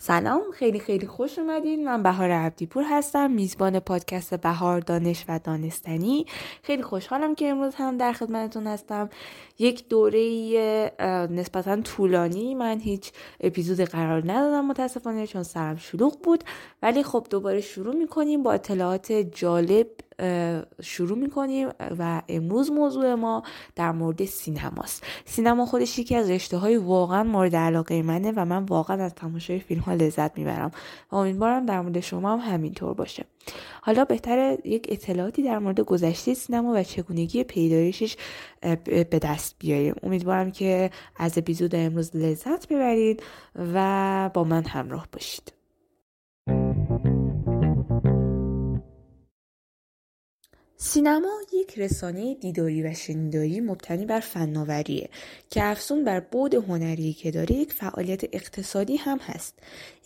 سلام خیلی خیلی خوش اومدین. من بهار عبدیپور هستم میزبان پادکست بهار دانش و دانستنی. خیلی خوشحالم که امروز هم در خدمتتون هستم. یک دوره نسبتا طولانی. من هیچ اپیزود قرار ندادم متاسفانه چون سرم شلوغ بود. ولی خب دوباره شروع می‌کنیم با اطلاعات جالب شروع می‌کنیم و امروز موضوع ما در مورد سینماست. سینما خودش یکی از رشته های واقعا مورد علاقه منه و من واقعا از تماشای فیلم ها لذت می‌برم. و امیدوارم در مورد شما هم همینطور باشه. حالا بهتر یک اطلاعاتی در مورد گذشته سینما و چگونگی پیدایشش به دست بیاریم. امیدوارم که از اپیزود امروز لذت ببرید و با من همراه باشید. سینما یک رسانه دیداری و شنیداری مبتنی بر فناوریه که افزون بر بود هنری که داره یک فعالیت اقتصادی هم هست.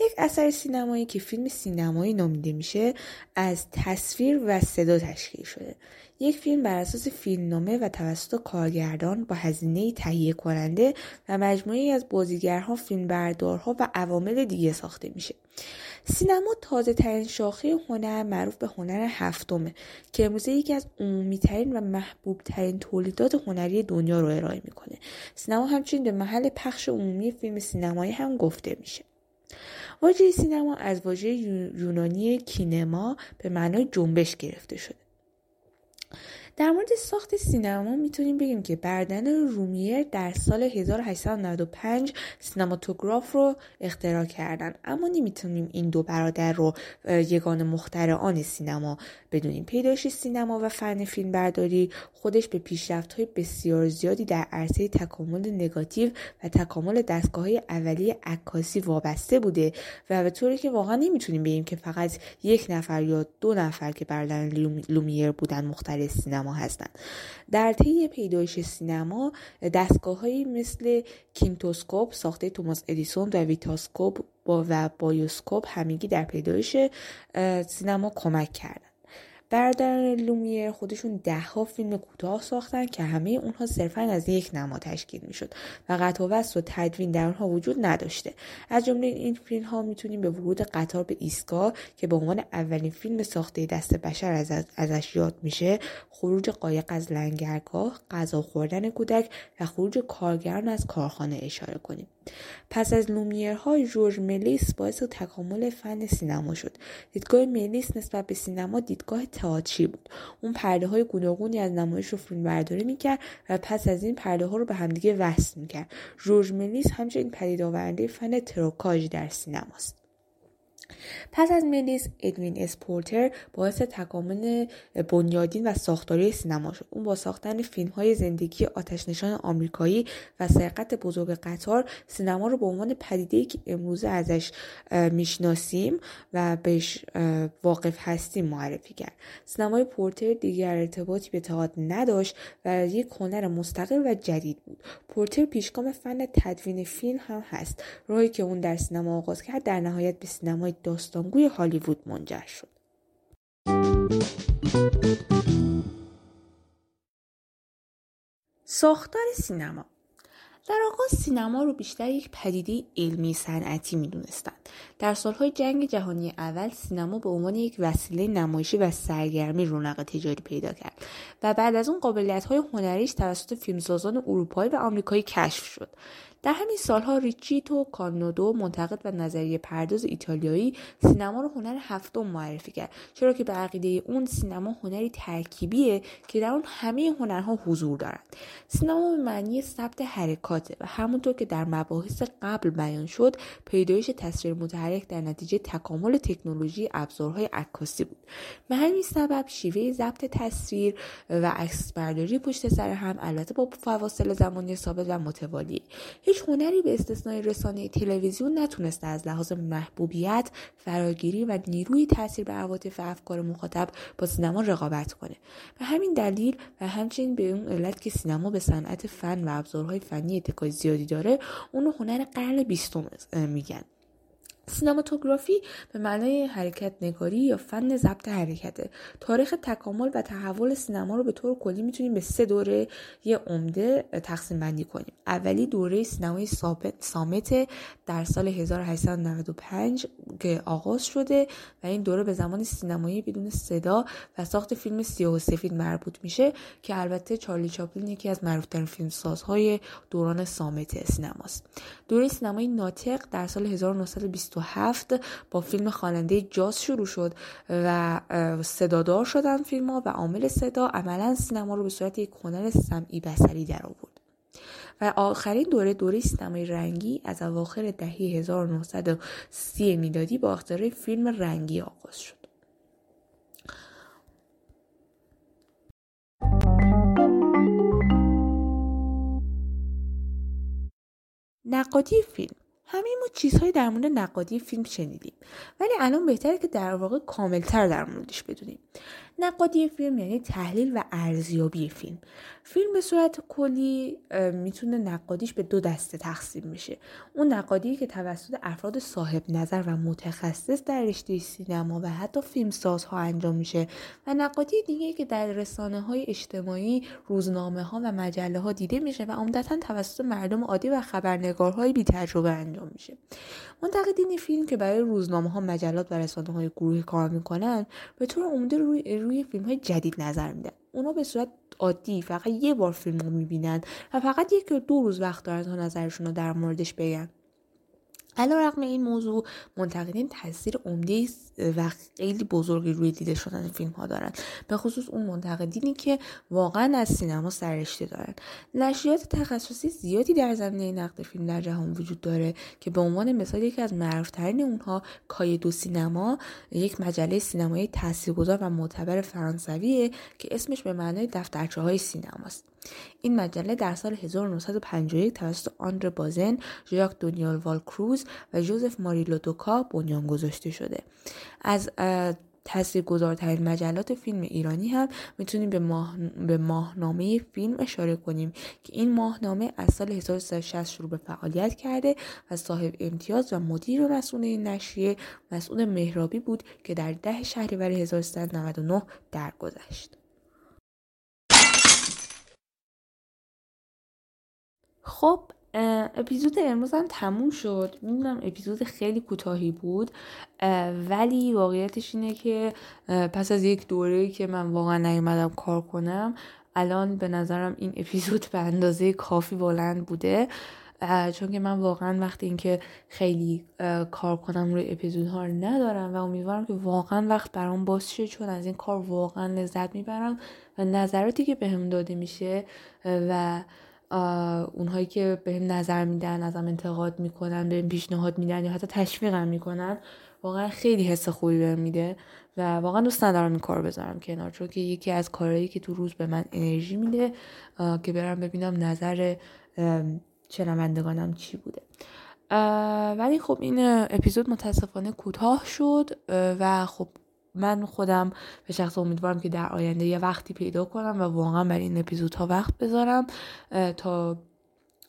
یک اثر سینمایی که فیلم سینمایی نامیده میشه از تصویر و صدا تشکیل شده. یک فیلم بر اساس فیلمنامه و توسط کارگردان با هزینه تهیه کننده و مجموعی از بازیگرها فیلمبردارها و عوامل دیگه ساخته میشه. سینما تازه ترین شاخه هنر معروف به هنر هفتمه که امروزه یکی از عمومی ترین و محبوب ترین تولیدات هنری دنیا رو ارائه می‌کنه. سینما همچنین به محل پخش عمومی فیلم سینمایی هم گفته میشه. واژه سینما از واژه یونانی کینما به معنای جنبش گرفته شده. در مورد ساخت سینما می‌تونیم بگیم که بردن رومیر در سال 1895 سینماتوگراف رو اختراع کردن. اما نمی‌تونیم این دو برادر رو یگان مخترعان سینما بدونیم. پیدایش سینما و فن فیلم برداری خودش به پیشرفت های بسیار زیادی در عرصه تکامل نگاتیو و تکامل دستگاه های اولیه عکاسی وابسته بوده و به طوری که واقعا نمی‌تونیم بگیم که فقط یک نفر یا دو نفر که برادران لومیر بودن مخترع سینما هستند. در طی پیدایش سینما دستگاههایی مثل کینتوسکوپ ساخته توماس ادیسون و ویتاسکوپ و بایوسکوپ همگی در پیدایش سینما کمک کردند. برادران لومیر خودشون دهها فیلم کوتاه ساختن که همه اونها صرفا از یک نما تشکیل می‌شد و قطع و و تدوین در اونها وجود نداشته. از جمله این فیلم ها می‌تونیم به ورود قطار به ایستگاه که به عنوان اولین فیلم ساخته دست بشر از ازش یاد میشه خروج قایق از لنگرگاه غذا خوردن کودک و خروج کارگران از کارخانه اشاره کنیم. پس از لومیرها جورج ملیس باعث تکامل فن سینما شد. دیدگاه ملیس نسبت به سینما دیدگاه تئاتری بود. اون پرده های گوناگونی از نمایش رو فیلم برداری می‌کرد و پس از این پرده ها رو به همدیگه وصل می‌کرد. جورج ملیس همچنین پدید آورنده فن تروکاژ در سینماست. پس از ملیس ادوین اسپورتر باعث تکامل بنیادین و ساختاری سینما شد. اون با ساختن فیلم های زندگی آتشنشان آمریکایی و سرقت بزرگ قطار سینما رو به عنوان پدیده که امروزه ازش می‌شناسیم و بهش واقف هستیم معرفی کرد. سینمای پورتر دیگر ارتباطی به تئاتر نداشت و یک هنر مستقل و جدید بود. پورتر پیشگام فن تدوین فیلم هم هست. راهی که اون در سینما آغاز کرد در نهایت به سینمای داستانگوی هالیوود منجر شد. ساختار سینما. در آغاز سینما رو بیشتر یک پدیده علمی صنعتی می‌دونستند. در سالهای جنگ جهانی اول سینما به عنوان یک وسیله نمایشی و سرگرمی رونق تجاری پیدا کرد و بعد از اون قابلیت های هنریش توسط فیلمسازان اروپایی و آمریکایی کشف شد. در همین سالها ریچیتو کانودو منتقد و نظریه پرداز ایتالیایی سینما رو هنر هفتم معرفی کرد چرا که به عقیده اون سینما هنری ترکیبیه که در اون همه هنرها حضور دارند. سینما به معنی ثبت حرکاته و همونطور که در مباحث قبل بیان شد پیدایش تصویر متحرک در نتیجه تکامل تکنولوژی ابزارهای عکاسی بود. به همین سبب شیوه ضبط تصویر و عکس برداری پشت سر هم البته با فواصل زمانی ثابت و متوالی هیچ هنری به استثنای رسانه تلویزیون نتونسته از لحاظ محبوبیت فراگیری و نیروی تاثیر به عواطف و افکار مخاطب با سینما رقابت کنه. به همین دلیل و همچنین به اون علت که سینما به صنعت فن و ابزارهای فنی اتکای زیادی داره اونو هنر قرن بیستم میگن. سینماتوگرافی به معنای حرکت نگاری یا فن ضبط حرکته. تاریخ تکامل و تحول سینما رو به طور کلی می‌تونیم به سه دوره یه عمده تقسیم بندی کنیم. اولی دوره سینمای سامت در سال 1895 که آغاز شده و این دوره به زمان سینمایی بدون صدا و ساخت فیلم سیاه و سفید مربوط میشه که البته چارلی چاپلین یکی از معروفترین فیلمسازهای دوران سامت سینماست. دوره سینمای ناطق در سال 1920 هفت با فیلم خواننده جاز شروع شد و صدادار شدن فیلم ها و عامل صدا عملا سینما رو به صورت یک هنر سمعی بسری در آورد. و آخرین دوره دوره سینمای رنگی از اواخر دهه 1930 میلادی با اختراع فیلم رنگی آغاز شد. نقادی فیلم همین ما چیزهایی در مورد نقادی فیلم شنیدیم. ولی الان بهتره که در واقع کاملتر در موردش بدونیم. نقادی فیلم یعنی تحلیل و ارزیابی فیلم. فیلم به صورت کلی می‌تونه نقادیش به دو دسته تقسیم بشه. اون نقادی که توسط افراد صاحب نظر و متخصص در رشته سینما و حتی فیلمسازها انجام میشه و نقادی دیگه که در رسانه های اجتماعی روزنامه ها و مجله ها دیده میشه و عمدتا توسط مردم عادی و خبرنگارهای بی تجربه انجام میشه. منتقدین فیلم که برای روزنامه ها مجلات و رسانه های گروهی کار می‌کنن به طور عمده روی فیلم های جدید نظر میدن. اونا به صورت عادی فقط یه بار فیلم رو می‌بینن و فقط یک دو روز وقت دارن تا نظرشون رو در موردش بگن. علا این موضوع منتقدین تاثیر عمده و خیلی بزرگی روی دیده شدن فیلم ها دارن. به خصوص اون منتقدینی که واقعا از سینما سررشته دارن. نشریات تخصصی زیادی در زمینه نقد فیلم در جهان وجود داره که به عنوان مثال یکی از معروفترین اونها کایدو سینما یک مجله سینمایی تاثیرگذار و معتبر فرانسویه که اسمش به معنای دفترچه های سینماست. این مجله در سال 1951 توسط آندر بازن، ژاک دونیال والکروز و جوزف ماری لودوکا بنیان گذاشته شده. از تاثیرگذارترین مجلات فیلم ایرانی هم می‌تونیم به, ماه... به ماهنامه فیلم اشاره کنیم که این ماهنامه از سال 1360 شروع به فعالیت کرده و صاحب امتیاز و مدیر و مسئول نشریه مسئول مهرابی بود که در ده شهریور 1399 درگذشت. خب اپیزود امروز هم تموم شد. می‌دونم اپیزود خیلی کوتاهی بود ولی واقعیتش اینه که پس از یک دوره که من واقعا نیومدم کار کنم الان به نظرم این اپیزود به اندازه کافی بلند بوده. چون که من واقعا وقتی اینکه خیلی کار کنم روی اپیزودها رو ندارم و امیدوارم که واقعا وقت برام باز شه چون از این کار واقعا لذت می‌برم و نظراتی که بهم داده میشه و اونهایی که به هم نظر میدن ازم انتقاد می‌کنن به پیشنهاد میدن یا حتی تشویقم می‌کنن واقعا خیلی حس خوبی بهم میده و واقعا دوست ندارم این کار بذارم کنار. چون که یکی از کارهایی که تو روز به من انرژی میده که برم ببینم نظر شنوندگانم چی بوده. ولی خب این اپیزود متاسفانه کوتاه شد و خب من خودم به شخص امیدوارم که در آینده یه وقتی پیدا کنم و واقعا برای این اپیزودها وقت بذارم تا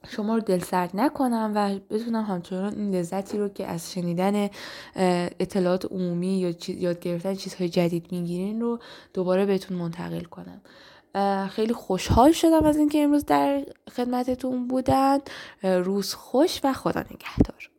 شما رو دل سرد نکنم و بتونم همچنان این لذتی رو که از شنیدن اطلاعات عمومی یا یاد گرفتن چیزهای جدید می‌گیرین رو دوباره بهتون منتقل کنم. خیلی خوشحال شدم از اینکه امروز در خدمتتون بودن. روز خوش و خدا نگهدار.